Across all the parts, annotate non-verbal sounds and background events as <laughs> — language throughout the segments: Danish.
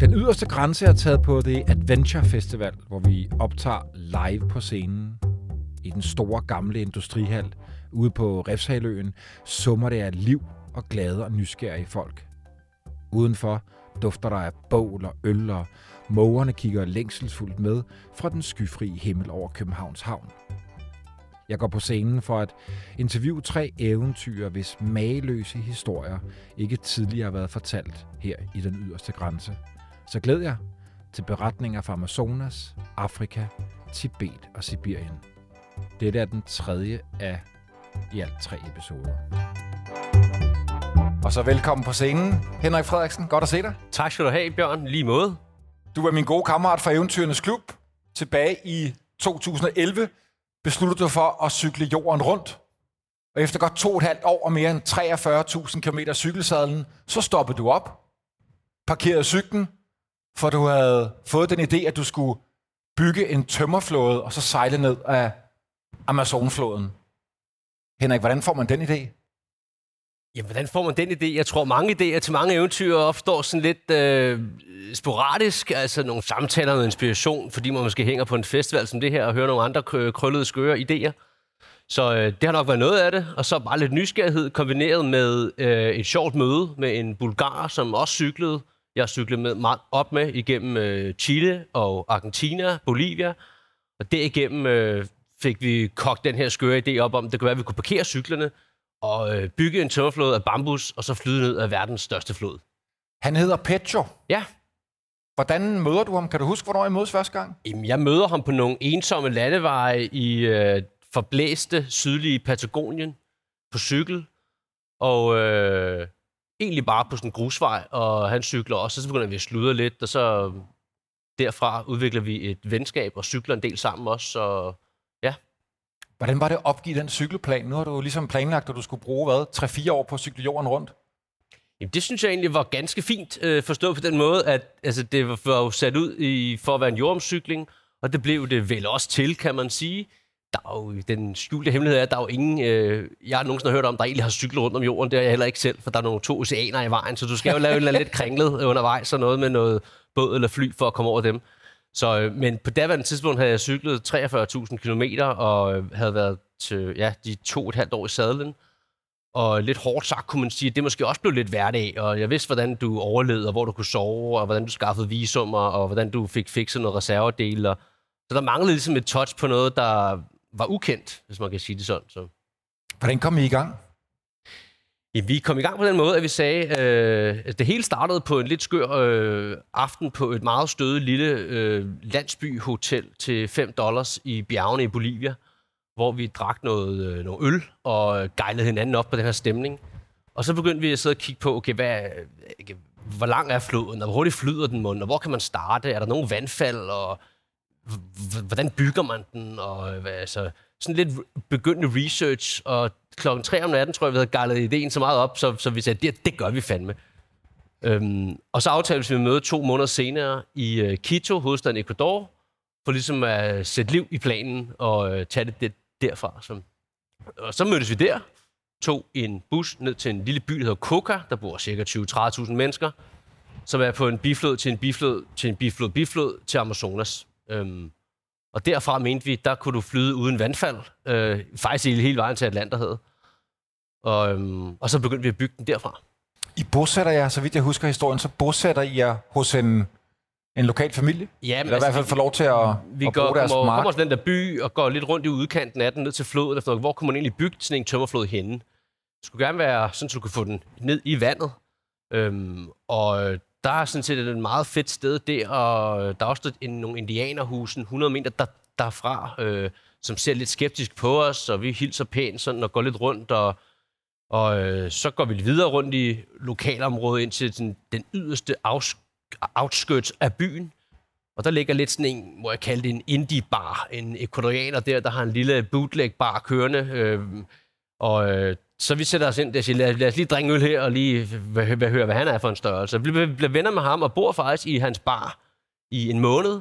Den yderste grænse er taget på The Adventure Festival, hvor vi optager live på scenen. I den store gamle industrihal ude på Refshaløen summer det af liv og glade og nysgerrige folk. Udenfor dufter der af bål og øl, og mågerne kigger længselsfuldt med fra den skyfri himmel over Københavns Havn. Jeg går på scenen for at interviewe tre eventyr, hvis mageløse historier ikke tidligere har været fortalt her i den yderste grænse. Så glæd jer til beretninger fra Amazonas, Afrika, Tibet og Sibirien. Dette er den tredje af i alt tre episoder. Og så velkommen på scenen, Henrik Frederiksen. Godt at se dig. Tak skal du have, Bjørn. Lige måde. Du er min gode kammerat fra Eventyrenes Klub. Tilbage i 2011 besluttede du for at cykle jorden rundt. Og efter godt to og et halvt år og mere end 43.000 km cykelsadlen, så stoppede du op, parkerede cyklen, for du havde fået den idé, at du skulle bygge en tømmerflåde og så sejle ned af Amazonfloden. Henrik, hvordan får man den idé? Jamen, hvordan får man den idé? Jeg tror, mange idéer til mange eventyr opstår sådan lidt øh, sporadisk. Altså nogle samtaler med inspiration, fordi man måske hænger på en festival som det her og hører nogle andre krøllede, skøre idéer. Så øh, det har nok været noget af det. Og så bare lidt nysgerrighed kombineret med øh, et sjovt møde med en bulgar, som også cyklede. Jeg cyklede med, meget op med igennem øh, Chile og Argentina, Bolivia. Og derigennem øh, fik vi kogt den her skøre idé op om, det kunne være, at vi kunne parkere cyklerne og øh, bygge en tømmerflåde af bambus, og så flyde ned af verdens største flod. Han hedder Petro. Ja. Hvordan møder du ham? Kan du huske, hvornår I mødes første gang? Jamen, jeg møder ham på nogle ensomme landeveje i øh, forblæste sydlige Patagonien på cykel. Og øh, egentlig bare på sådan en grusvej, og han cykler også, og så begynder vi at sludre lidt, og så derfra udvikler vi et venskab og cykler en del sammen også, så ja. Hvordan var det at opgive den cykelplan? Nu har du ligesom planlagt, at du skulle bruge, hvad, 3-4 år på at cykle jorden rundt? Jamen, det synes jeg egentlig var ganske fint øh, forstået på den måde, at altså, det var jo sat ud i, for at være en jordomcykling, og det blev det vel også til, kan man sige. Der er jo, den skjulte hemmelighed er, at der er jo ingen, øh, jeg har nogensinde hørt om, der egentlig har cyklet rundt om jorden. Det er jeg heller ikke selv, for der er nogle to oceaner i vejen, så du skal jo lave noget lidt kringlet undervejs, og noget med noget båd eller fly for at komme over dem. Så, øh, men på daværende tidspunkt havde jeg cyklet 43.000 km og øh, havde været til ja, de to og et halvt år i sadlen. Og lidt hårdt sagt kunne man sige, at det måske også blev lidt hverdag, og jeg vidste, hvordan du overlevede, og hvor du kunne sove, og hvordan du skaffede visummer, og hvordan du fik fikset noget reservedele. Så der manglede ligesom et touch på noget, der var ukendt, hvis man kan sige det sådan. Så. Hvordan kom I i gang? Ja, vi kom i gang på den måde, at vi sagde, øh, at det hele startede på en lidt skør øh, aften på et meget støde lille øh, landsbyhotel til 5 dollars i bjergene i Bolivia, hvor vi drak noget, øh, noget øl og gejlede hinanden op på den her stemning. Og så begyndte vi at sidde og kigge på, okay, hvad, øh, hvor lang er floden, og hvor hurtigt flyder den mund, og hvor kan man starte? Er der nogen vandfald, og hvordan bygger man den? Og hvad, altså, sådan lidt begyndende research, og klokken 3 om natten, tror jeg, vi havde gejlet ideen så meget op, så, så vi sagde, det, det gør vi fandme. Øhm, og så aftalte vi at møde to måneder senere i øh, Quito, hovedstaden Ecuador, for ligesom at sætte liv i planen og øh, tage det, det derfra. Så, og så mødtes vi der, tog en bus ned til en lille by, der hedder Coca, der bor cirka 20-30.000 mennesker, som er på en biflod til en biflod til en biflod, biflod til Amazonas. Øhm, og derfra mente vi, der kunne du flyde uden vandfald, øh, faktisk hele vejen til Atlanterhavet. Og, øhm, og så begyndte vi at bygge den derfra. I bosætter jer, så vidt jeg husker historien, så bosætter I jer hos en, en lokal familie? Ja, men Eller i hvert fald altså, får lov til at, vi at går, bruge deres kommer, mark? kommer til den der by og går lidt rundt i udkanten af den, ned til floden, efter hvor kunne man egentlig bygge sådan en tømmerflod henne? Det skulle gerne være sådan, så du kunne få den ned i vandet. Øhm, og der er sådan set et meget fedt sted der, og øh, der er også en, nogle indianerhusen 100 meter der, derfra, øh, som ser lidt skeptisk på os, og vi hilser pænt sådan og går lidt rundt, og, og øh, så går vi videre rundt i lokalområdet ind til den, den yderste outskirts af byen, og der ligger lidt sådan en, må jeg kalde det en indie-bar, en ecuadorianer der, der har en lille bootleg-bar kørende, øh, og øh, så vi sætter os ind der og siger, lad, lad os lige drikke øl her, og lige høre, hvad, hvad han er for en størrelse. Vi bliver venner med ham og bor faktisk i hans bar i en måned,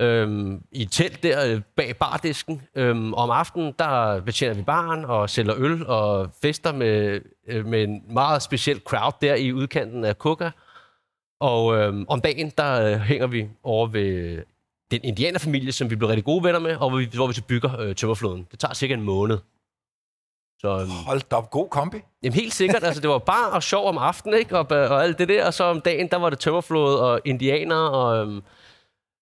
øhm, i et telt der øh, bag bardisken. Øhm, om aftenen, der betjener vi baren og sælger øl og fester med, øh, med en meget speciel crowd der i udkanten af Kuka. Og øhm, om dagen, der øh, hænger vi over ved den indianerfamilie, som vi blev rigtig gode venner med, og hvor vi, hvor vi så bygger øh, tømmerfloden. Det tager cirka en måned. Så, Hold da op, god kombi. Jamen helt sikkert, altså det var bare og sjov om aftenen, ikke? Og, og alt det der, og så om dagen, der var det tømmerflod og indianer, og øhm,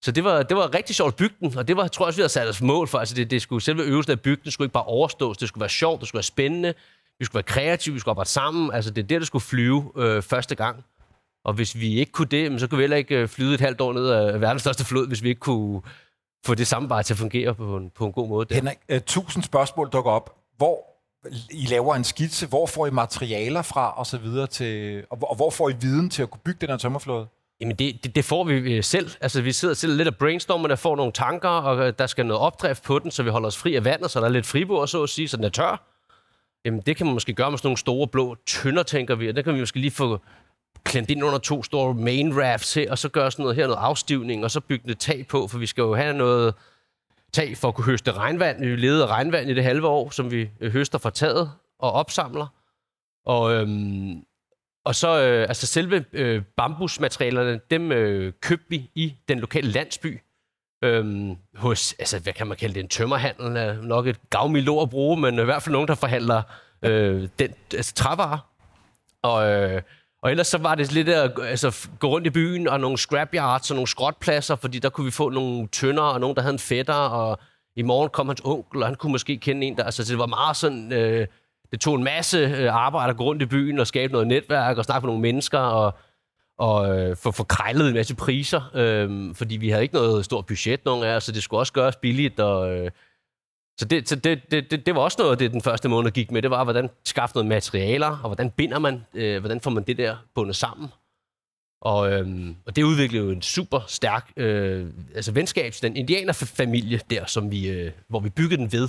så det var, det var rigtig sjovt at bygge den, og det var, tror jeg også, vi havde sat os mål for. Altså det, det skulle, selve øvelsen af bygge den skulle ikke bare overstås, det skulle være sjovt, det skulle være spændende, vi skulle være kreative, vi skulle arbejde sammen. Altså det er det, der skulle flyve øh, første gang. Og hvis vi ikke kunne det, så kunne vi heller ikke øh, flyde et halvt år ned af verdens største flod, hvis vi ikke kunne få det samarbejde til at fungere på en, på en god måde. Der. Henrik, uh, tusind spørgsmål dukker op. Hvor i laver en skitse, hvor får I materialer fra og så videre til, og, og hvor får I viden til at kunne bygge den her tømmerflåde? Jamen, det, det, det får vi øh, selv. Altså, vi sidder selv lidt og brainstormer, der får nogle tanker, og øh, der skal noget opdrift på den, så vi holder os fri af vandet, så der er lidt fribord, så at sige, så den er tør. Jamen, det kan man måske gøre med sådan nogle store blå tønder, tænker vi, og der kan vi måske lige få klemt ind under to store main rafts her, og så gøre sådan noget her, noget afstivning, og så bygge det tag på, for vi skal jo have noget tag for at kunne høste regnvand. Øh, vi leder regnvand i det halve år, som vi øh, høster fra taget og opsamler. Og, øhm, og så øh, altså selve øh, bambusmaterialerne, dem øh, købte vi i den lokale landsby. Øhm, hos, altså hvad kan man kalde det, en tømmerhandel er nok et gavmild ord at bruge, men i hvert fald nogen, der forhandler øh, den, altså trævarer. Og, øh, og ellers så var det lidt at altså, gå rundt i byen og nogle scrapyards og nogle skrotpladser, fordi der kunne vi få nogle tønder og nogen, der havde en fætter, og i morgen kom hans onkel, og han kunne måske kende en der. Altså, det var meget sådan... Øh, det tog en masse øh, arbejde at gå rundt i byen og skabe noget netværk og snakke med nogle mennesker og, og øh, få, få en masse priser, øh, fordi vi havde ikke noget stort budget, nogen af så det skulle også gøres billigt. Og, øh, så det, så det, det, det, det var også noget af det, den første måned gik med. Det var, hvordan skaffe noget materialer, og hvordan binder man, øh, hvordan får man det der bundet sammen. Og, øhm, og det udviklede jo en super stærk øh, altså venskab til den indianerfamilie der, som vi, øh, hvor vi byggede den ved.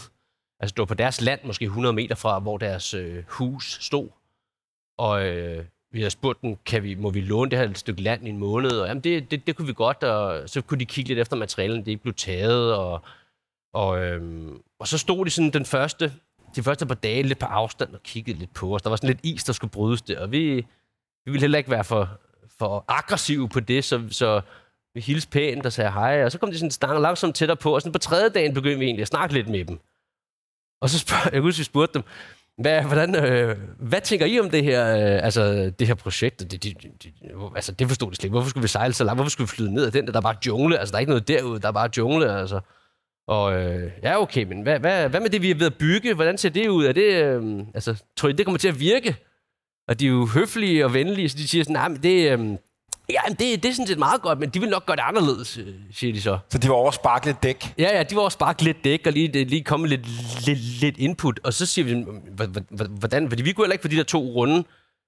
Altså det var på deres land, måske 100 meter fra, hvor deres øh, hus stod. Og øh, vi havde spurgt dem, kan vi, må vi låne det her et stykke land i en måned? Og jamen, det, det, det kunne vi godt, og så kunne de kigge lidt efter materialen, det ikke blev taget. Og, og, øhm, og så stod de sådan den første, de første par dage lidt på afstand og kiggede lidt på os. Der var sådan lidt is, der skulle brydes der, og vi, vi ville heller ikke være for, for aggressive på det, så, så vi hilste pænt og sagde hej, og så kom de sådan stang langsomt tættere på, og sådan på tredje dagen begyndte vi egentlig at snakke lidt med dem. Og så spurgte jeg husker, vi spurgte dem, hvad, hvordan, øh, hvad tænker I om det her, øh, altså, det her projekt? Det, det, det, altså, det forstod de slet ikke. Hvorfor skulle vi sejle så langt? Hvorfor skulle vi flyde ned af den? Der er bare jungle. Altså, der er ikke noget derude. Der er bare jungle, altså. Og øh, ja, okay, men hvad, hvad, hvad med det, vi er ved at bygge? Hvordan ser det ud? Er det, øh, altså, tror I, det kommer til at virke? Og de er jo høflige og venlige, så de siger sådan, nej, men det, øh, Ja, det, det er sådan set meget godt, men de vil nok gøre det anderledes, øh, siger de så. Så de var over sparke lidt dæk? Ja, ja, de var over sparke lidt dæk, og lige, lige komme lidt, lidt, lidt input. Og så siger vi, hvordan, fordi vi kunne heller ikke få de der to runde,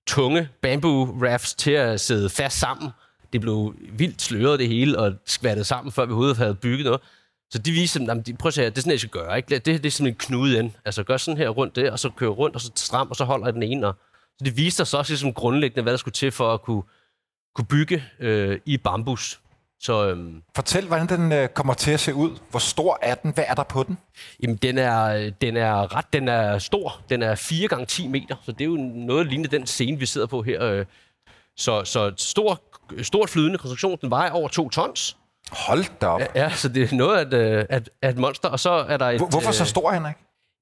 tunge bamboo rafts til at sidde fast sammen. Det blev vildt sløret det hele, og skvattet sammen, før vi overhovedet havde bygget noget. Så de viste dem, prøv at se det er sådan, jeg skal gøre. Ikke? Det, det er sådan en knude ind. Altså gør sådan her rundt det, og så kører rundt, og så stram, og så holder jeg den ene. Og, så det viste os også ligesom grundlæggende, hvad der skulle til for at kunne kunne bygge øh, i bambus. Så, øhm, Fortæl, hvordan den øh, kommer til at se ud. Hvor stor er den? Hvad er der på den? Jamen, den er, den er ret den er stor. Den er 4 gange 10 meter, så det er jo noget lignende den scene, vi sidder på her. Øh. Så, så stor, stort flydende konstruktion. Den vejer over 2 tons. Hold da op. Ja, så det er noget af et, øh, at, at monster. Og så er der et, Hvorfor så øh, stor, Henrik?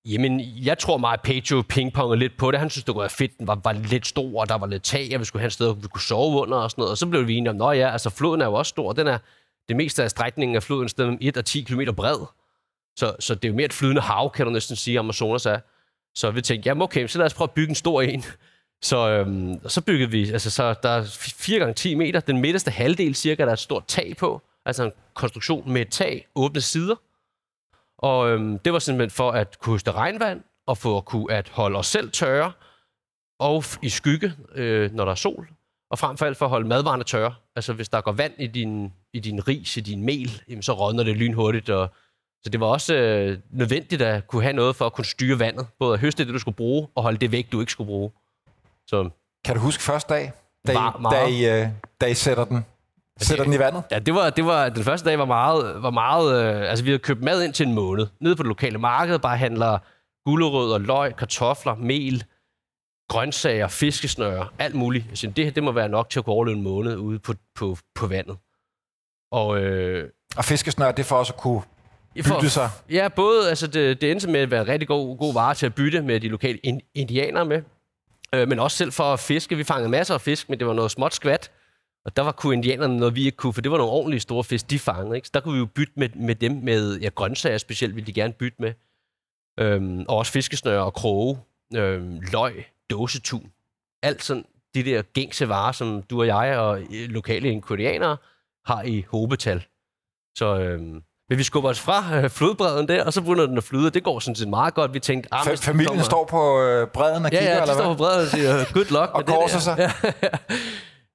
Jamen, jeg tror meget, at Pedro pingponger lidt på det. Han synes, det var fedt, den var, var lidt stor, og der var lidt tag, og vi skulle have et sted, vi kunne sove under og sådan noget. Og så blev vi enige om, at ja, altså floden er jo også stor. Den er det meste af strækningen af floden sted 1 og 10 km bred. Så, så det er jo mere et flydende hav, kan du næsten sige, Amazonas er. Så vi tænkte, jamen okay, så lad os prøve at bygge en stor en. Så, øhm, så byggede vi, altså så der er 4 gange 10 meter. Den midterste halvdel cirka, der er et stort tag på. Altså en konstruktion med et tag, åbne sider og øhm, det var simpelthen for at kunne høste regnvand, og for at kunne at holde os selv tørre, og i skygge, øh, når der er sol, og frem for alt for at holde madvarerne tørre. Altså hvis der går vand i din, i din ris, i din mel, jamen, så rådner det lynhurtigt. Og, så det var også øh, nødvendigt at kunne have noget for at kunne styre vandet. Både at høste det, du skulle bruge, og holde det væk, du ikke skulle bruge. Så, kan du huske første dag, da I, da I, øh, da I sætter den Sætter den i vandet? Ja, det var, det var, den første dag var meget, var meget øh, altså vi havde købt mad ind til en måned. Nede på det lokale marked, bare handler gulerødder, løg, kartofler, mel, grøntsager, fiskesnøre, alt muligt. Jeg synes, det her det må være nok til at kunne overleve en måned ude på, på, på vandet. Og, øh, Og fiskesnør, det er for også at kunne bytte sig. Ja, både, altså det, det endte med at være rigtig god, god vare til at bytte med de lokale in, indianere med, øh, men også selv for at fiske. Vi fangede masser af fisk, men det var noget småt skvat, og der var kunne indianerne noget, vi ikke kunne, for det var nogle ordentlige store fisk, de fangede. Ikke? Så der kunne vi jo bytte med, med dem med ja, grøntsager specielt, ville de gerne bytte med. Øhm, og også fiskesnøre og kroge, øhm, løg, dåsetun. Alt sådan de der gængse varer, som du og jeg og øh, lokale inkurianere har i hobetal. Så øhm, men vi skubber os fra øh, flodbredden der, og så begynder den at flyde, og det går sådan set meget godt. Vi tænkte, ah, den familien kommer- står på øh, bredden og Ja, kigger, ja, de eller står hvad? på bredden og siger, good luck. Og med det der." sig. Ja, ja.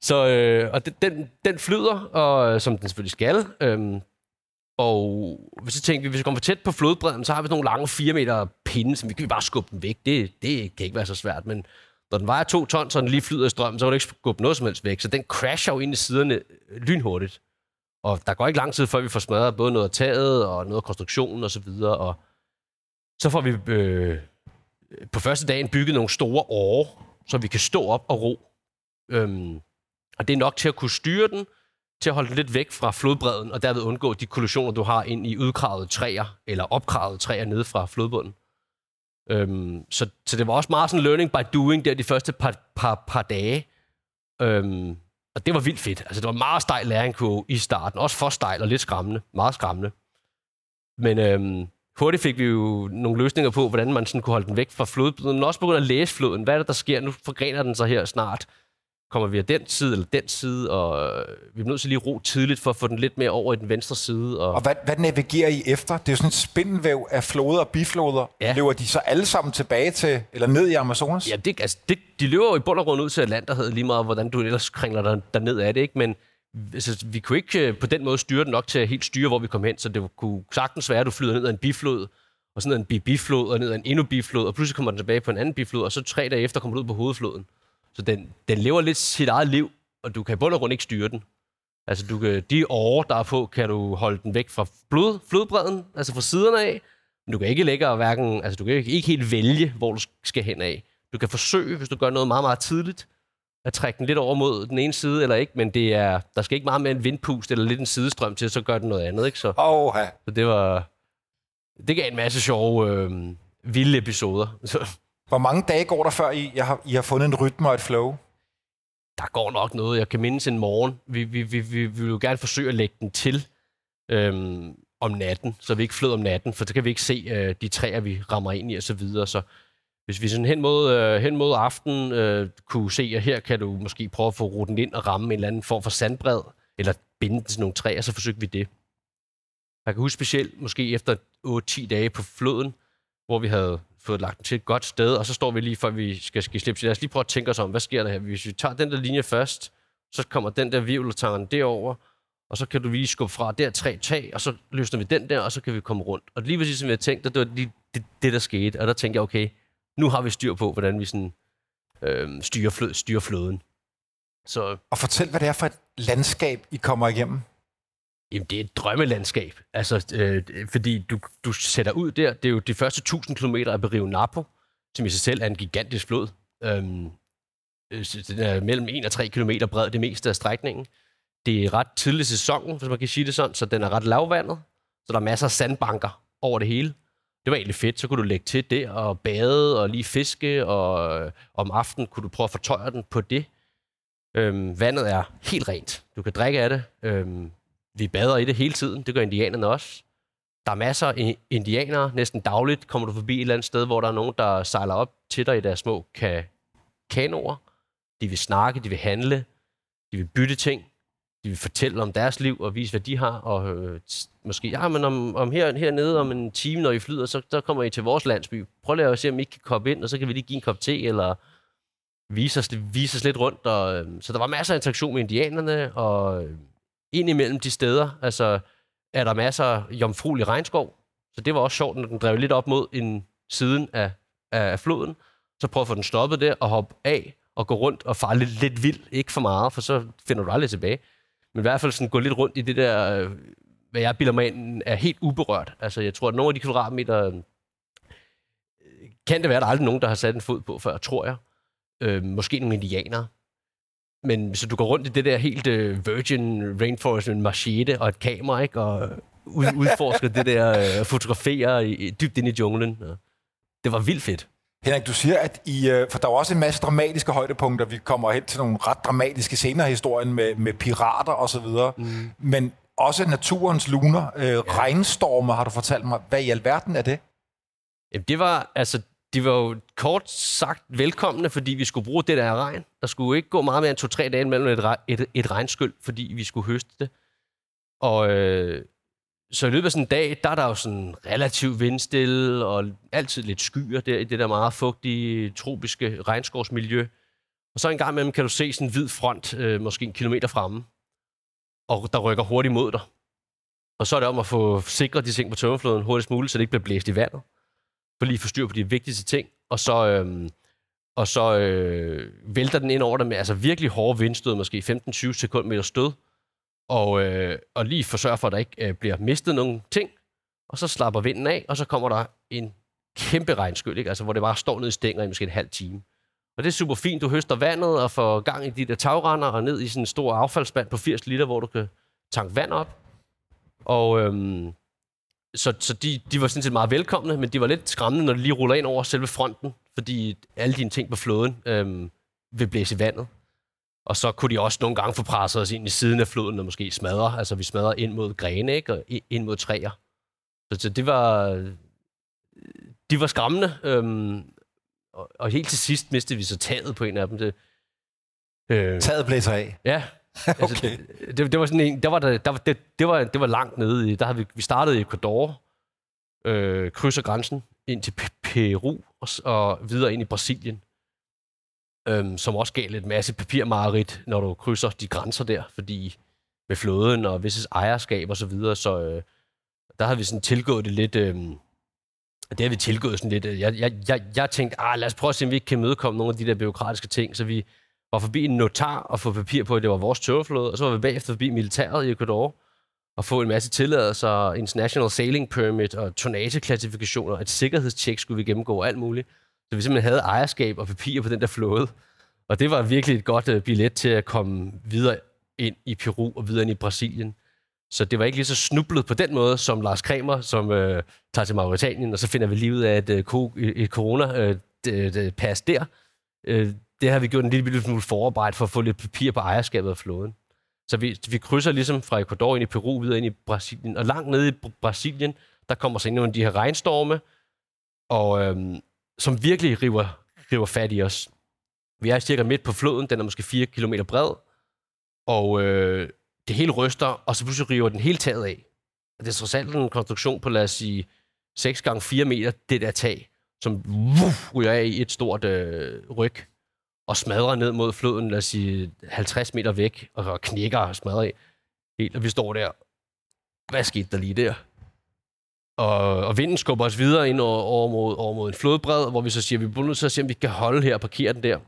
Så, øh, og den, den, den flyder, og, øh, som den selvfølgelig skal. Øhm, og hvis så tænkte vi, hvis vi kommer for tæt på flodbredden, så har vi sådan nogle lange 4 meter pinde, som vi kan vi bare skubbe den væk. Det, det kan ikke være så svært, men når den vejer to ton, så den lige flyder i strømmen, så kan du ikke skubbe noget som helst væk. Så den crasher jo ind i siderne øh, lynhurtigt. Og der går ikke lang tid, før vi får smadret både noget af taget og noget af konstruktionen og så videre. Og så får vi øh, på første dagen bygget nogle store åre, så vi kan stå op og ro. Øhm, og det er nok til at kunne styre den, til at holde den lidt væk fra flodbredden, og derved undgå de kollisioner, du har ind i udkravede træer, eller opkravede træer nede fra flodbunden. Øhm, så, så det var også meget sådan learning by doing der de første par, par, par dage. Øhm, og det var vildt fedt. Altså, det var meget stejl læringkurve i starten. Også for stejl og lidt skræmmende. Meget skræmmende. Men øhm, hurtigt fik vi jo nogle løsninger på, hvordan man sådan kunne holde den væk fra floden, men også begyndte at læse floden. Hvad er det, der sker? Nu forgrener den sig her snart. Kommer vi af den side eller den side, og øh, vi er nødt til lige ro tidligt for at få den lidt mere over i den venstre side. Og, Og hvad, hvad navigerer I efter? Det er jo sådan et spindelvæv af floder og bifloder. Ja. Løber de så alle sammen tilbage til, eller ned i Amazonas? Ja, det, altså, det, de løber jo i bund og grund ud til Atlanterhavet lige meget, hvordan du ellers kringler der, derned af det, ikke? Men altså, vi kunne ikke øh, på den måde styre den nok til at helt styre, hvor vi kom hen, så det kunne sagtens være, at du flyder ned ad en biflod, og sådan en bi- biflod, og ned ad en endnu biflod, og pludselig kommer den tilbage på en anden biflod, og så tre dage efter kommer du ud på hovedfloden. Så den, den lever lidt sit eget liv, og du kan i bund og grund ikke styre den. Altså, du kan, de år, der er på, kan du holde den væk fra blod, flodbredden, altså fra siderne af, men du kan ikke lægge hverken, altså du kan ikke ikke helt vælge, hvor du skal hen af. Du kan forsøge, hvis du gør noget meget, meget tidligt, at trække den lidt over mod den ene side eller ikke, men det er, der skal ikke meget med en vindpust eller lidt en sidestrøm til, så gør den noget andet, ikke? Så, Åh, så det var, det gav en masse sjove, øh, vilde episoder. Så, hvor mange dage går der før I, jeg har, I har fundet en rytme og et flow? der går nok noget. Jeg kan mindes en morgen. Vi, vi, vi, vi, vi vil jo gerne forsøge at lægge den til øhm, om natten, så vi ikke flød om natten, for så kan vi ikke se øh, de træer, vi rammer ind i og så videre. Så hvis vi sådan hen mod, øh, hen mod aften øh, kunne se, at her kan du måske prøve at få ruten ind og ramme en eller anden form for sandbred, eller binde den til nogle træer, så forsøgte vi det. Jeg kan huske specielt, måske efter 8-10 dage på floden, hvor vi havde fået lagt den til et godt sted, og så står vi lige, før vi skal, give slip. Så lad os lige prøve at tænke os om, hvad sker der her? Hvis vi tager den der linje først, så kommer den der virveltangen derover, og så kan du lige skubbe fra der tre tag, og så løsner vi den der, og så kan vi komme rundt. Og lige præcis som jeg tænkte, det var lige det, det, der skete. Og der tænkte jeg, okay, nu har vi styr på, hvordan vi sådan, øh, styrer, flød, styrer floden. Så Og fortæl, hvad det er for et landskab, I kommer igennem. Jamen, det er et drømmelandskab. Altså, øh, fordi du, du sætter ud der, det er jo de første 1000 km af Rio Napo, som i sig selv er en gigantisk flod. Øhm, øh, den er mellem 1 og 3 km bred det meste af strækningen. Det er ret tidlig i sæsonen, hvis man kan sige det sådan, så den er ret lavvandet. Så der er masser af sandbanker over det hele. Det var egentlig fedt, så kunne du lægge til det og bade og lige fiske, og øh, om aftenen kunne du prøve at fortøje den på det. Øhm, vandet er helt rent. Du kan drikke af det. Øhm, vi bader i det hele tiden. Det gør indianerne også. Der er masser af indianere. Næsten dagligt kommer du forbi et eller andet sted, hvor der er nogen, der sejler op til dig i deres små ka- kanoer. De vil snakke, de vil handle, de vil bytte ting. De vil fortælle om deres liv og vise, hvad de har. Og øh, måske, ja, men om, om her, hernede om en time, når I flyder, så der kommer I til vores landsby. Prøv lige at se, om I ikke kan komme ind, og så kan vi lige give en kop te, eller vise os, vise os lidt rundt. Og, øh, så der var masser af interaktion med indianerne, og øh, ind imellem de steder, altså er der masser af jomfruelig regnskov. Så det var også sjovt, når den drev lidt op mod en siden af, af floden. Så prøv at få den stoppet der og hoppe af og gå rundt og fare lidt, lidt vild. Ikke for meget, for så finder du aldrig tilbage. Men i hvert fald sådan gå lidt rundt i det der, øh, hvad jeg bilder mig ind, er helt uberørt. Altså jeg tror, at nogle af de kvadratmeter, øh, kan det være, at der er aldrig nogen, der har sat en fod på før, tror jeg. øh, måske nogle indianere. Men så du går rundt i det der helt øh, virgin rainforest med en machete og et kamera, ikke? Og ud, udforsker det der, øh, fotografere i, dybt ind i junglen. Ja. Det var vildt fedt. Henrik, du siger, at I, øh, for der er også en masse dramatiske højdepunkter. Vi kommer hen til nogle ret dramatiske scener i historien med, med pirater og så videre. Mm. Men også naturens luner, øh, ja. regnstorme har du fortalt mig. Hvad i alverden er det? Jamen, det var, altså, de var jo kort sagt velkomne, fordi vi skulle bruge det der regn. Der skulle ikke gå meget mere end to-tre dage mellem et, et, et regnskyld, fordi vi skulle høste det. Og øh, så i løbet af sådan en dag, der er der jo sådan relativt vindstille og altid lidt skyer der i det der meget fugtige, tropiske regnskovsmiljø. Og så en gang imellem kan du se sådan en hvid front, øh, måske en kilometer fremme, og der rykker hurtigt mod dig. Og så er det om at få sikret de ting på tømmerfloden hurtigst muligt, så det ikke bliver blæst i vandet. For lige at få styr på de vigtigste ting. Og så, øh, og så øh, vælter den ind over dig med altså virkelig hårde vindstød, måske 15-20 sekunder stød og, øh, og lige forsørge for, at der ikke øh, bliver mistet nogen ting, og så slapper vinden af, og så kommer der en kæmpe regnskyld, ikke? Altså, hvor det bare står nede i stænger i måske en halv time. Og det er super fint. Du høster vandet og får gang i de der tagrender og ned i sådan en stor affaldsspand på 80 liter, hvor du kan tanke vand op. Og øhm, så, så de, de var sådan set meget velkomne, men de var lidt skræmmende, når de lige ruller ind over selve fronten, fordi alle dine ting på flåden øhm, vil blæse i vandet. Og så kunne de også nogle gange få presset os ind i siden af floden og måske smadre. Altså vi smadrer ind mod grene, ikke? Og ind mod træer. Så, så det var... De var skræmmende. Øhm, og, og helt til sidst mistede vi så taget på en af dem. Det, øh, taget blæser af? Ja. <laughs> Altså, okay. det, det, det, var sådan en, der var der, der, det, det, var, det var langt nede. I, der havde vi, vi startede i Ecuador, øh, krydser grænsen ind til Peru og, og videre ind i Brasilien øhm, som også gav lidt masse papirmarit, når du krydser de grænser der, fordi med flåden og visse ejerskab og så videre, så øh, der har vi sådan tilgået det lidt, øh, det har vi tilgået sådan lidt, øh, jeg, jeg, jeg, jeg tænkte, ah, lad os prøve at se, om vi ikke kan mødekomme nogle af de der byråkratiske ting, så vi var forbi en notar og få papir på, at det var vores tørflåde, og så var vi bagefter forbi militæret i Ecuador, og få en masse tilladelser, International Sailing Permit og tonnageklassifikationer, et sikkerhedstjek skulle vi gennemgå, alt muligt. Så vi simpelthen havde ejerskab og papir på den der flåde. Og det var virkelig et godt uh, billet til at komme videre ind i Peru og videre ind i Brasilien. Så det var ikke lige så snublet på den måde som Lars Kramer, som øh, tager til Mauritanien, og så finder vi lige ud af øh, et, et corona-pas øh, der det har vi gjort en lille smule forarbejde for at få lidt papir på ejerskabet af flåden. Så vi, vi krydser ligesom fra Ecuador ind i Peru, videre ind i Brasilien. Og langt nede i Brasilien, der kommer så ind nogle af de her regnstorme. Og øhm, som virkelig river, river fat i os. Vi er cirka midt på floden, den er måske 4 km bred, og øh, det hele ryster, og så pludselig river den hele taget af. Det er trods alt en konstruktion på, lad os sige, 6 gange 4 meter, det der tag, som wuff, ryger af i et stort øh, ryg, og smadrer ned mod floden, lad os sige, 50 meter væk, og knækker og smadrer af. Helt, og vi står der. Hvad skete der lige der? Og, og vinden skubber os videre ind over, over, mod, over mod en flodbred, hvor vi så siger, at vi bliver nødt til at se, om vi kan holde her og parkere den der.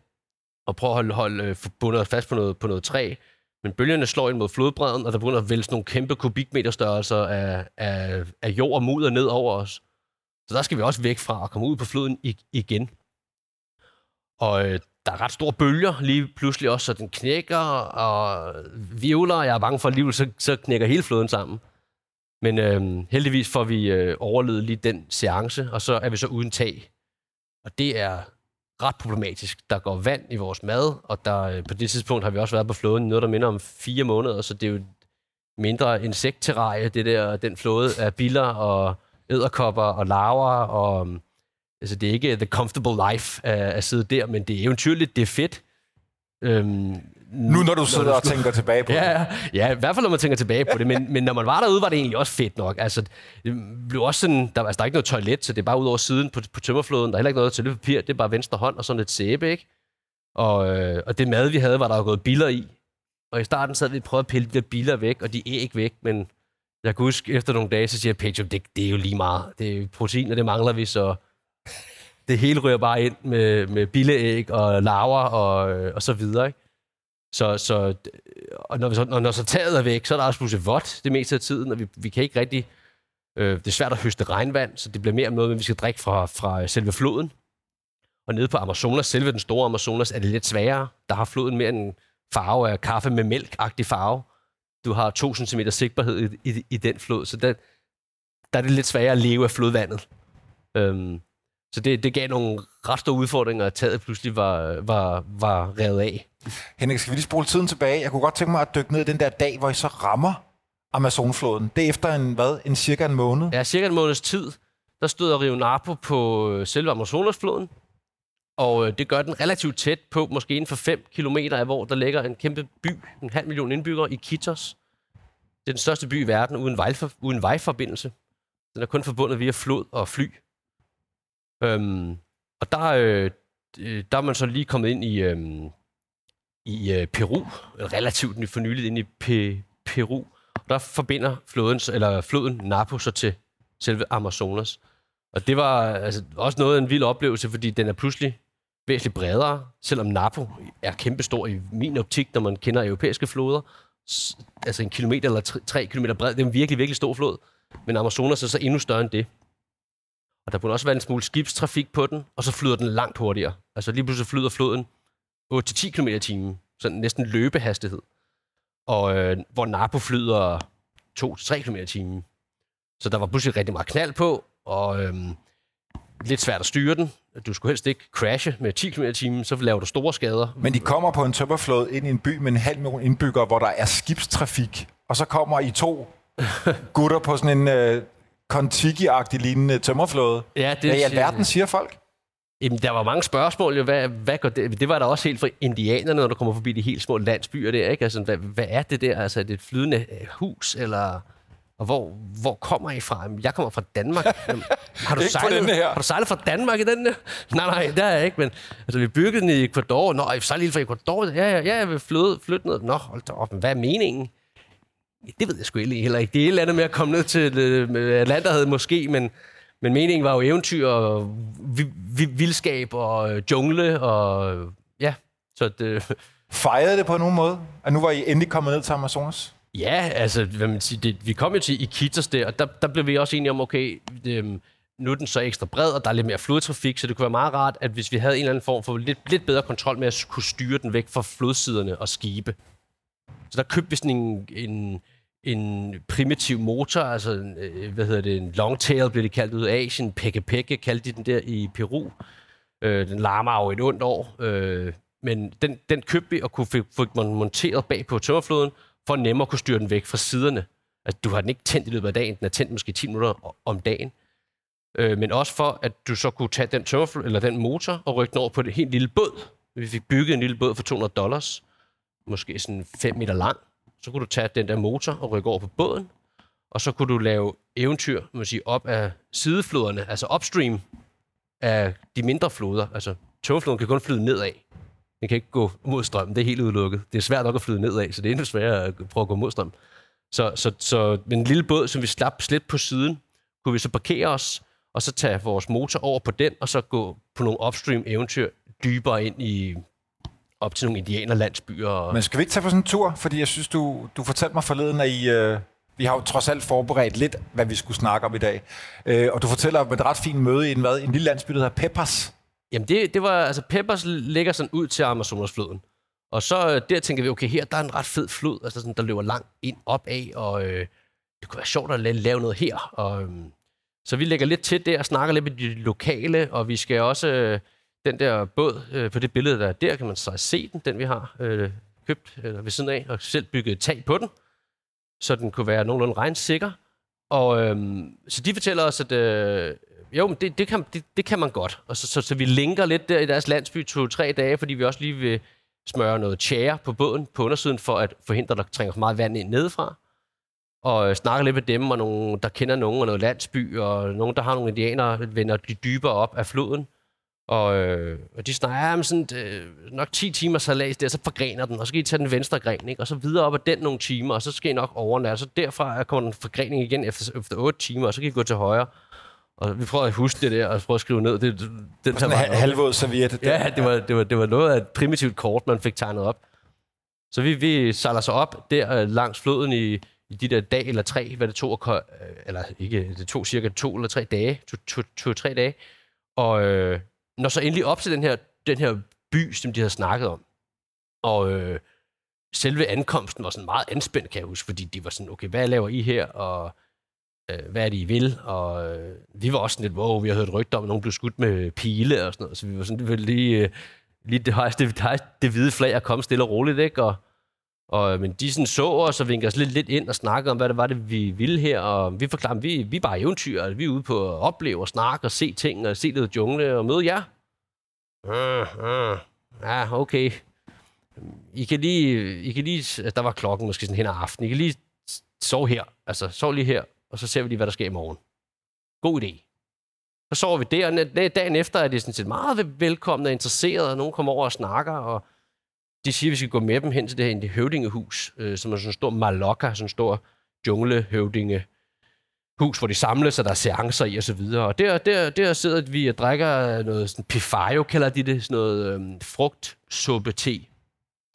Og prøve at holde, holde øh, bundet fast på noget, på noget træ. Men bølgerne slår ind mod flodbredden, og der begynder at vælge sådan nogle kæmpe kubikmeter størrelser af, af, af jord og mudder ned over os. Så der skal vi også væk fra og komme ud på floden igen. Og øh, der er ret store bølger lige pludselig også, så den knækker og vivler, og jeg er bange for, at alligevel så, så knækker hele floden sammen. Men øh, heldigvis får vi øh, overlevet lige den seance, og så er vi så uden tag. Og det er ret problematisk. Der går vand i vores mad, og der, øh, på det tidspunkt har vi også været på flåden noget, der minder om fire måneder, så det er jo mindre insektterrarie, det der, den flåde af biller og æderkopper og larver, og øhm, altså, det er ikke the comfortable life at, at sidde der, men det er eventyrligt, det er fedt. Øhm, nu når du sidder og tænker tilbage på ja, det. Ja, i hvert fald når man tænker tilbage på det, men, men når man var derude, var det egentlig også fedt nok. Altså, det blev også sådan, der, altså, der er ikke noget toilet, så det er bare ud over siden på, på tømmerfloden. Der er heller ikke noget til papir, det er bare venstre hånd og sådan lidt sæbe, ikke? Og, øh, og det mad, vi havde, var der jo gået biller i. Og i starten sad vi og prøvede at pille de biller væk, og de æg væk, men jeg kan huske, efter nogle dage, så siger Pedro, det, det er jo lige meget. Det er protein, og det mangler vi, så det hele ryger bare ind med, med billeæg og larver og, øh, og så videre, ikke? Så, så og når, vi så, når, når så taget er væk, så er der også pludselig vådt det meste af tiden, og vi, vi kan ikke rigtig... Øh, det er svært at høste regnvand, så det bliver mere noget, vi skal drikke fra, fra selve floden. Og nede på Amazonas, selve den store Amazonas, er det lidt sværere. Der har floden mere en farve af kaffe med mælk-agtig farve. Du har 2 cm sigtbarhed i, i, i den flod, så der, der er det lidt sværere at leve af flodvandet. Øhm, så det, det gav nogle ret store udfordringer, at taget pludselig var, var, var revet af. Henrik, skal vi lige spole tiden tilbage? Jeg kunne godt tænke mig at dykke ned i den der dag, hvor I så rammer Amazonfloden. Det er efter en, hvad, en cirka en måned? Ja, cirka en måneds tid, der stod Rio Napo på øh, selve Amazonasfloden. Og øh, det gør den relativt tæt på, måske inden for 5 km af, hvor der ligger en kæmpe by, en halv million indbyggere i Kitos. Det er den største by i verden uden, vejfor, uden vejforbindelse. Den er kun forbundet via flod og fly. Øhm, og der, øh, øh, der er man så lige kommet ind i, øh, i øh, Peru, relativt for nyligt ind i Pe- Peru. Og der forbinder floden, eller floden Napo så til selve Amazonas. Og det var altså, også noget af en vild oplevelse, fordi den er pludselig væsentligt bredere, selvom Napo er kæmpestor i min optik, når man kender europæiske floder. Altså en kilometer eller tre, tre kilometer bred. Det er en virkelig, virkelig stor flod. Men Amazonas er så endnu større end det. Og der burde også være en smule skibstrafik på den, og så flyder den langt hurtigere. Altså lige pludselig flyder floden 8-10 km i timen. Sådan næsten løbehastighed. Og øh, hvor Napo flyder 2-3 km i timen. Så der var pludselig rigtig meget knald på, og øh, lidt svært at styre den. Du skulle helst ikke crashe med 10 km i timen, så laver du store skader. Men de kommer på en tømmerflåde ind i en by med en halv million indbyggere, hvor der er skibstrafik, og så kommer I to gutter på sådan en øh, Kontiki-agtig lignende tømmerflåde. Ja, det Hvad i alverden siger folk? Jamen, der var mange spørgsmål jo. Hvad, hvad går det? det var der også helt for indianerne, når du kommer forbi de helt små landsbyer der, ikke? Altså, hvad, hvad er det der? Altså, er det et flydende øh, hus, eller... Og hvor, hvor kommer I fra? Jeg kommer fra Danmark. <laughs> Jamen, har, du sejlet, har du sejlet fra Danmark i den der? Nej, nej, det er jeg ikke, men altså, vi byggede den i Ecuador. Nå, I sejlede fra Ecuador? Ja, ja, ja, jeg vil flytte, flytte ned. Nå, hold da op, hvad er meningen? Det ved jeg sgu egentlig heller ikke. Det er et eller andet med at komme ned til øh, Atlanterhavet måske, men, men meningen var jo eventyr og vi, vi, vildskab og øh, jungle og ja, så det... Fejrede det på nogen måde, at nu var I endelig kommet ned til Amazonas? Ja, altså, hvad man siger, det, vi kom jo til Iquitos der, og der, der blev vi også enige om, okay, det, øhm, nu er den så ekstra bred, og der er lidt mere flodtrafik, så det kunne være meget rart, at hvis vi havde en eller anden form for lidt, lidt bedre kontrol med at kunne styre den væk fra flodsiderne og skibe. Så der købte vi sådan en, en, en primitiv motor, altså en, hvad hedder det, en longtail blev det kaldt ud af Asien, peke peke kaldte de den der i Peru. Øh, den larmer jo et ondt år, øh, men den, den købte vi og kunne få man monteret bag på tømmerfloden, for nemmere at kunne styre den væk fra siderne. Altså, du har den ikke tændt i løbet af dagen, den er tændt måske 10 minutter om dagen. Øh, men også for, at du så kunne tage den tømmerflod, eller den motor og rykke den over på det helt lille båd. Vi fik bygget en lille båd for 200 dollars, måske sådan 5 meter lang. Så kunne du tage den der motor og rykke over på båden, og så kunne du lave eventyr, man sige, op af sidefloderne, altså upstream af de mindre floder. Altså, tømmerfloden kan kun flyde nedad. Den kan ikke gå mod strømmen, det er helt udelukket. Det er svært nok at flyde nedad, så det er endnu sværere at prøve at gå mod strømmen. Så, så, så med en lille båd, som vi slap slet på siden, kunne vi så parkere os, og så tage vores motor over på den, og så gå på nogle upstream eventyr dybere ind i op til nogle indianerlandsbyer. Og... Men skal vi ikke tage på sådan en tur? Fordi jeg synes, du, du fortalte mig forleden, at I, øh, vi har jo trods alt forberedt lidt, hvad vi skulle snakke om i dag. Øh, og du fortæller om et ret fint møde i en, hvad, en lille landsby, der hedder Peppers. Jamen det, det var, altså Peppers ligger sådan ud til Amazonasfloden. Og så øh, der tænker vi, okay, her der er en ret fed flod, altså sådan, der løber langt ind op af, og øh, det kunne være sjovt at lave noget her. Og, øh, så vi lægger lidt til der og snakker lidt med de lokale, og vi skal også, øh, den der båd øh, på det billede, der er der, kan man så se den, den vi har øh, købt eller ved siden af, og selv bygget et tag på den, så den kunne være nogenlunde regnsikker. Og øh, så de fortæller os, at øh, jo, men det, det, kan, det, det kan man godt. Og så, så, så vi linker lidt der i deres landsby to-tre dage, fordi vi også lige vil smøre noget tjære på båden på undersiden, for at forhindre, at der trænger for meget vand ind nedefra. Og øh, snakke lidt med dem, og nogen, der kender nogen, og noget landsby, og nogen, der har nogle indianere, vender de dybere op af floden. Og, øh, og de snakker, ja, sådan, øh, nok 10 timer salas der, så forgrener den, og så skal I tage den venstre gren, ikke? og så videre op ad den nogle timer, og så skal I nok overnatte, så derfra kommer den forgrening igen efter, efter 8 timer, og så kan I gå til højre. Og vi prøver at huske det der, og prøve at skrive ned. Det, den sådan en halvvåd serviet. Ja, det var, det, var, det var noget af et primitivt kort, man fik tegnet op. Så vi, vi sejler så op der øh, langs floden i, i de der dag eller tre, hvad det tog, øh, eller ikke, det tog cirka to eller tre dage, to, to, to tre dage. Og øh, når så endelig op til den her, den her by, som de havde snakket om. Og øh, selve ankomsten var sådan meget anspændt, kan jeg huske, fordi de var sådan, okay, hvad laver I her, og øh, hvad er det, I vil? Og øh, vi var også sådan lidt, wow, vi har hørt rygter om, at nogen blev skudt med pile og sådan noget, så vi var sådan, det var lige, øh, lige det, det, det, det hvide flag at komme stille og roligt, ikke? Og, og, øh, men de sådan så os og vinkede os lidt, lidt ind og snakkede om, hvad det var, det vi ville her. Og vi forklarede, vi, vi er bare eventyr, vi er ude på at opleve og snakke og se ting og se lidt jungle og møde jer. Uh, uh, ja, okay. I kan lige, I kan lige, der var klokken måske sådan hen ad aften, I kan lige sove her, altså sove lige her, og så ser vi lige, hvad der sker i morgen. God idé. Så sover vi der, og dagen efter er de sådan set meget velkomne og interesserede, og nogen kommer over og snakker, og de siger, at vi skal gå med dem hen til det her høvdingehus, øh, som er sådan en stor malokka, sådan en stor junglehøvdinge hus, hvor de samles, og der er seancer i og så videre. Og der, der, der sidder vi og drikker noget sådan pifayo, kalder de det, sådan noget øhm, frugtsuppe te,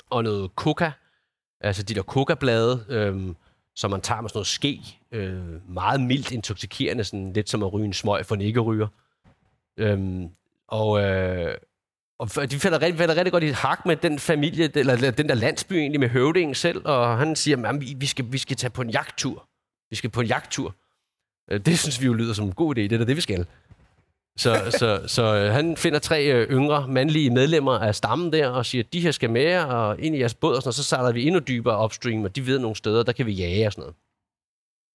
og noget coca, altså de der coca-blade, øhm, som man tager med sådan noget ske, øh, meget mildt intoxikerende, sådan lidt som at ryge en smøg for en ikke-ryger. Øhm, og, øh, og de falder rigtig, falder rigtig godt i hak med den familie, eller den der landsby egentlig med høvdingen selv, og han siger, at vi, vi, skal, vi skal tage på en jagttur. Vi skal på en jagttur. Øh, det synes vi jo lyder som en god idé, det er det, vi skal. Så, <laughs> så, så så han finder tre øh, yngre mandlige medlemmer af stammen der, og siger, at de her skal med og ind i jeres båd, og, sådan, og så sejler vi endnu dybere upstream, og de ved nogle steder, der kan vi jage og sådan noget.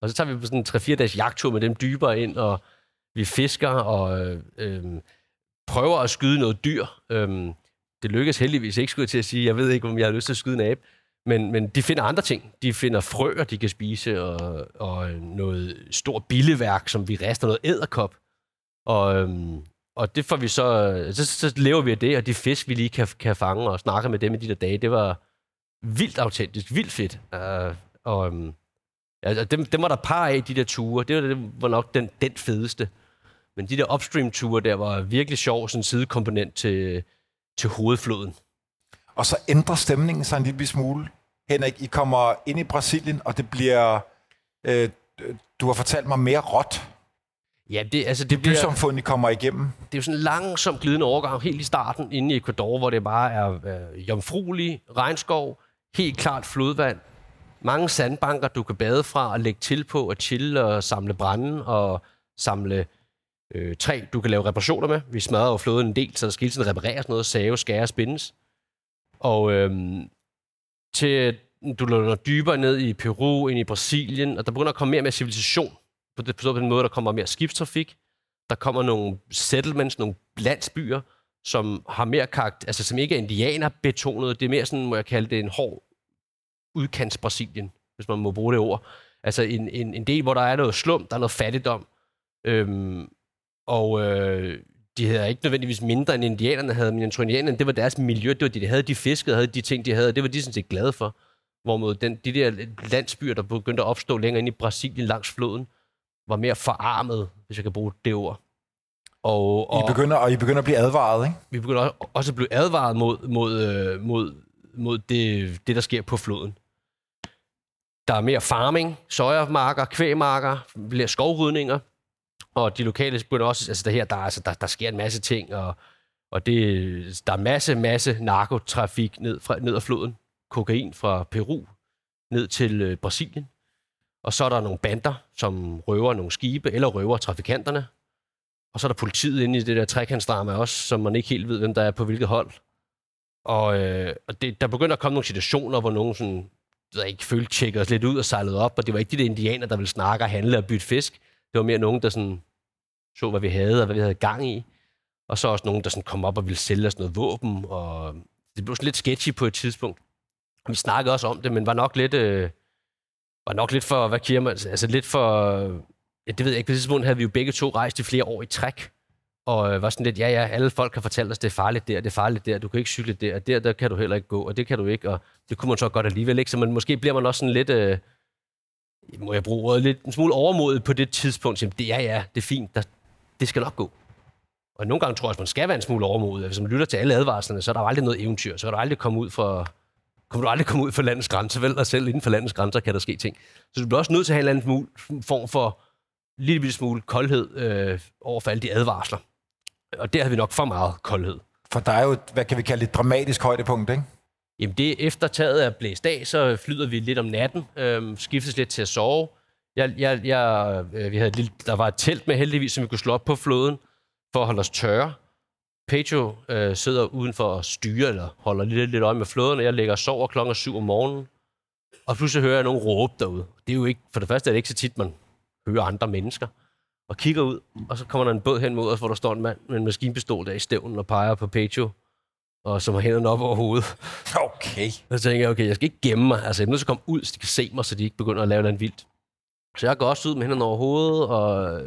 Og så tager vi på sådan en 3-4 dages jagttur med dem dybere ind, og vi fisker og øh, øh, prøver at skyde noget dyr. Øhm, det lykkes heldigvis ikke, skulle jeg til at sige. Jeg ved ikke, om jeg har lyst til at skyde en abe. Men, men de finder andre ting. De finder frøer, de kan spise, og, og noget stort billeværk, som vi rester noget æderkop. Og, øhm, og det får vi så, så, så lever vi af det, og de fisk, vi lige kan, kan fange og snakke med dem i de der dage, det var vildt autentisk, vildt fedt. Uh, og um, altså, dem, dem var der par af, de der ture. Det var, det var nok den, den fedeste. Men de der upstream-ture der var virkelig sjov, sådan en sidekomponent til, til hovedfloden. Og så ændrer stemningen sig en lille smule. Henrik, I kommer ind i Brasilien, og det bliver... Øh, du har fortalt mig mere råt. Ja, det, altså, det, det bliver... I kommer igennem. Det er jo sådan en langsom glidende overgang, helt i starten, inde i Ecuador, hvor det bare er øh, jomfruelig regnskov, helt klart flodvand, mange sandbanker, du kan bade fra og lægge til på og chille og samle brænde og samle øh, tre, du kan lave reparationer med. Vi smadrer jo floden en del, så der skal hele tiden repareres noget, save, skære, spindes. Og øhm, til du løber dybere ned i Peru, ind i Brasilien, og der begynder at komme mere og mere civilisation. På, det, på den måde, der kommer mere skibstrafik. Der kommer nogle settlements, nogle landsbyer, som har mere karakter, altså som ikke er indianerbetonet. Det er mere sådan, må jeg kalde det, en hård udkants Brasilien, hvis man må bruge det ord. Altså en, en, en del, hvor der er noget slum, der er noget fattigdom. Øhm, og øh, de havde ikke nødvendigvis mindre end indianerne havde, men jeg tror, indianerne, det var deres miljø, det var det, de havde. De fiskede, havde de ting, de havde, og det var de sådan set glade for. Hvorimod den, de der landsbyer, der begyndte at opstå længere ind i Brasilien langs floden, var mere forarmet, hvis jeg kan bruge det ord. Og, og, I begynder, og I begynder at blive advaret, ikke? Vi begynder også at blive advaret mod, mod, øh, mod, mod det, det, der sker på floden. Der er mere farming, sojamarker, kvægmarker, flere skovrydninger, og de lokale begynder også, altså der her, der, altså, der, der sker en masse ting, og, og det, der er masse, masse narkotrafik ned, fra, ned ad floden. Kokain fra Peru ned til øh, Brasilien. Og så er der nogle bander, som røver nogle skibe, eller røver trafikanterne. Og så er der politiet inde i det der trekantsdrama også, som man ikke helt ved, hvem der er på hvilket hold. Og, øh, og det, der begynder at komme nogle situationer, hvor nogen sådan, der ikke følte tjekkede os lidt ud og sejlede op, og det var ikke de der indianer, der ville snakke og handle og bytte fisk. Det var mere nogen, der sådan så, hvad vi havde og hvad vi havde gang i. Og så også nogen, der sådan kom op og ville sælge os noget våben. Og det blev sådan lidt sketchy på et tidspunkt. Vi snakkede også om det, men var nok lidt, øh, var nok lidt for, hvad kigger man, altså lidt for, ja, det ved jeg ikke, på det tidspunkt havde vi jo begge to rejst i flere år i træk, og øh, var sådan lidt, ja ja, alle folk har fortalt os, det er farligt der, det er farligt der, du kan ikke cykle der, og der, der kan du heller ikke gå, og det kan du ikke, og det kunne man så godt alligevel ikke, så man, måske bliver man også sådan lidt, øh, må jeg bruge ordet, lidt en smule overmodet på det tidspunkt, jamen, det, er, ja, det er fint, der, det skal nok gå. Og nogle gange tror jeg, at man skal være en smule overmodet. Altså, hvis man lytter til alle advarslerne, så er der aldrig noget eventyr. Så kan du aldrig komme ud for, kommer du aldrig komme ud for landets grænser, vel? Og selv inden for landets grænser kan der ske ting. Så du bliver også nødt til at have en eller anden form for lille smule koldhed øh, over for alle de advarsler. Og der havde vi nok for meget koldhed. For der er jo, hvad kan vi kalde et dramatisk højdepunkt, ikke? Jamen det, efter taget er blæst af, så flyder vi lidt om natten, øhm, skiftes lidt til at sove. Jeg, jeg, jeg, øh, vi havde et lille, der var et telt med heldigvis, som vi kunne slå op på floden for at holde os tørre. Pedro øh, sidder udenfor og styrer, eller holder lidt, lidt øje med floden, og jeg ligger og sover klokken 7 om morgenen. Og pludselig hører jeg nogen råbe derude. Det er jo ikke, for det første er det ikke så tit, man hører andre mennesker. Og kigger ud, og så kommer der en båd hen mod os, hvor der står en mand med en maskinpistol der i stævnen og peger på Pedro, og som har hænderne op over hovedet. Okay. Og så tænker jeg, okay, jeg skal ikke gemme mig. Altså, jeg er nødt til at komme ud, så de kan se mig, så de ikke begynder at lave noget vildt. Så jeg går også ud med hænderne over hovedet, og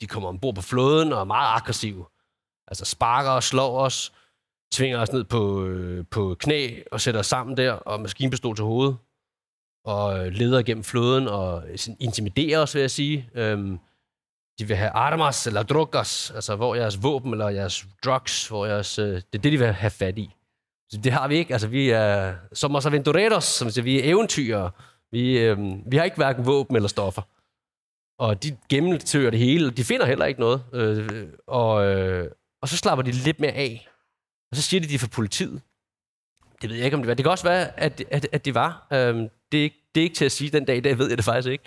de kommer ombord på flåden og er meget aggressive. Altså sparker og slår os, tvinger os ned på, øh, på knæ og sætter os sammen der, og maskinpistol til hovedet. Og leder igennem flåden og intimiderer os, vil jeg sige. Øhm, de vil have armas eller drogas, altså hvor jeres våben eller jeres drugs, hvor jeres, øh, det er det, de vil have fat i. Så det har vi ikke. Altså, vi er som os aventureros, som siger, vi er eventyrer. Vi, øh, vi har ikke hverken våben eller stoffer. Og de gennemtører det hele. De finder heller ikke noget. Øh, og, øh, og så slapper de lidt mere af. Og så siger de, de er fra politiet. Det ved jeg ikke, om det var. Det kan også være, at, at, at det var. Øhm, det, er ikke, det er ikke til at sige den dag i dag, ved jeg det faktisk ikke.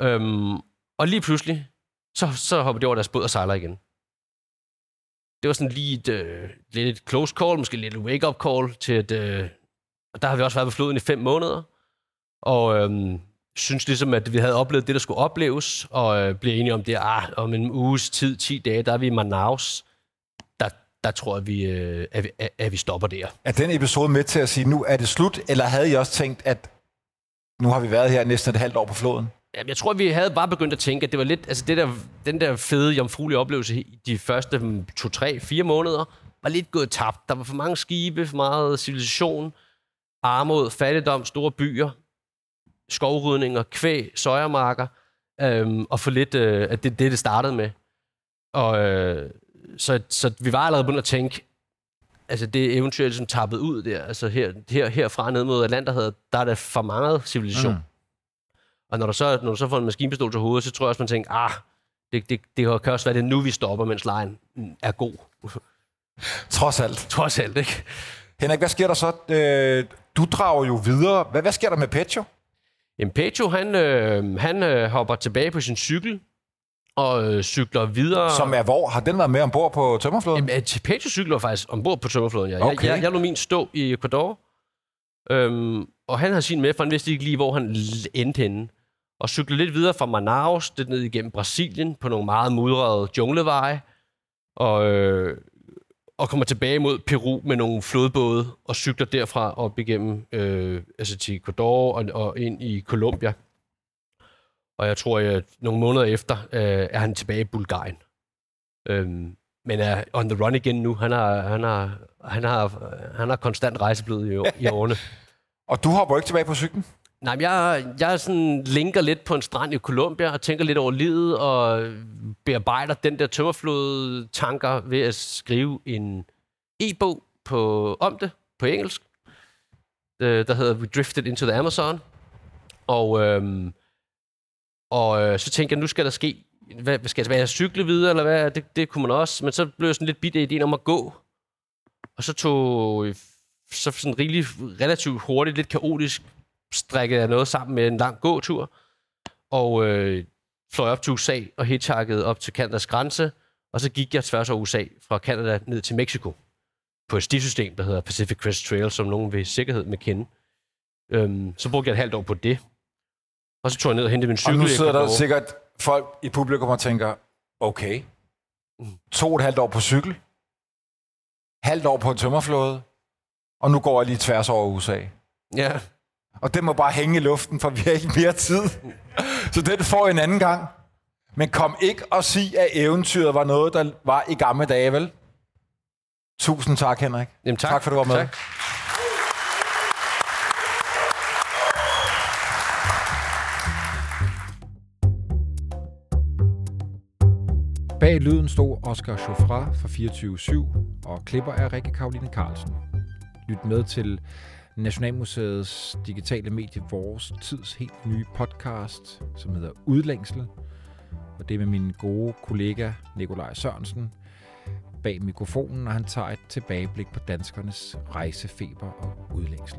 Øhm, og lige pludselig, så, så hopper de over deres båd og sejler igen. Det var sådan lige et, øh, lidt et close call, måske lidt et wake-up call til at... Øh, og der har vi også været på floden i fem måneder. Og øh, synes ligesom, at vi havde oplevet det, der skulle opleves, og øh, blev enige om det, ah, om en uges tid, 10 dage, der er vi i Manaus. Der, der tror jeg, vi, øh, at, vi, at vi stopper der. Er den episode med til at sige, nu er det slut, eller havde I også tænkt, at nu har vi været her næsten et halvt år på floden? Jeg tror, vi havde bare begyndt at tænke, at det var lidt, altså det der, den der fede, jomfruelige oplevelse i de første mm, to, tre, fire måneder, var lidt gået tabt. Der var for mange skibe, for meget civilisation, armod, fattigdom, store byer, skovrydninger, kvæg, søjermarker, øhm, og for lidt, øh, at det det, det startede med. Og øh, så, så vi var allerede begyndt at tænke, altså det eventuelt som tappet ud der, altså her, her, herfra ned mod Atlanterhavet, der er der for meget civilisation. Mm. Og når du, så, når du så får en maskinpistol til hovedet, så tror jeg også, man tænker, ah, det, det, det kan også være, det nu, vi stopper, mens lejen er god. <laughs> Trods alt. Trods alt, ikke? Henrik, hvad sker der så? Øh, du drager jo videre. Hvad, hvad sker der med Petro? Jamen, Petro, han, øh, han øh, hopper tilbage på sin cykel, og øh, cykler videre. Som er hvor? Har den været med ombord på tømmerflåden? Jamen, Petro cykler faktisk ombord på tømmerflåden, ja. Okay. Jeg, jeg, jeg lå min stå i Ecuador, øhm, og han har sin med, for han vidste ikke lige, hvor han endte henne. Og cykle lidt videre fra Manaus, det ned igennem Brasilien, på nogle meget mudrede jungleveje, og, øh, og kommer tilbage mod Peru med nogle flodbåde, og cykler derfra op igennem øh, altså til Ecuador og, og ind i Colombia. Og jeg tror, at nogle måneder efter øh, er han tilbage i Bulgarien. Øhm, men er on the run igen nu. Han har, han har, han har, han har konstant rejseblod i, i årene. <laughs> og du hopper ikke tilbage på cyklen? Nej, jeg, jeg sådan linker lidt på en strand i Colombia og tænker lidt over livet og bearbejder den der tømmerflod tanker ved at skrive en e-bog på, om det på engelsk, øh, der hedder We Drifted Into the Amazon. Og, øhm, og øh, så tænker jeg, nu skal der ske, hvad, skal jeg, cykle videre, eller hvad? Det, det kunne man også. Men så blev jeg sådan lidt bidt af ideen om at gå. Og så tog så sådan rigelig, relativt hurtigt, lidt kaotisk, strikkede jeg noget sammen med en lang gåtur. Og øh, fløj op til USA og hitchhikede op til Kanadas grænse. Og så gik jeg tværs over USA fra Kanada ned til Mexico på et stisystem, der hedder Pacific Crest Trail, som nogen ved sikkerhed med kende. Øhm, så brugte jeg et halvt år på det. Og så tog jeg ned og hentede min cykel. Og nu sidder der sikkert folk i publikum og tænker, okay, to og et halvt år på cykel, halvt år på en tømmerflåde, og nu går jeg lige tværs over USA. Ja. Og det må bare hænge i luften, for vi har ikke mere tid. Så det får en anden gang. Men kom ikke og sig, at eventyret var noget, der var i gamle dage, vel? Tusind tak, Henrik. Jamen, tak. tak for, at du var med. Tak. Bag lyden stod Oscar Chauffra fra 24-7, og klipper er Rikke Karoline Carlsen. Lyt med til Nationalmuseets digitale medie Vores Tids helt nye podcast, som hedder Udlængsel. Og det er med min gode kollega Nikolaj Sørensen. bag mikrofonen, og han tager et tilbageblik på danskernes rejsefeber og udlængsel.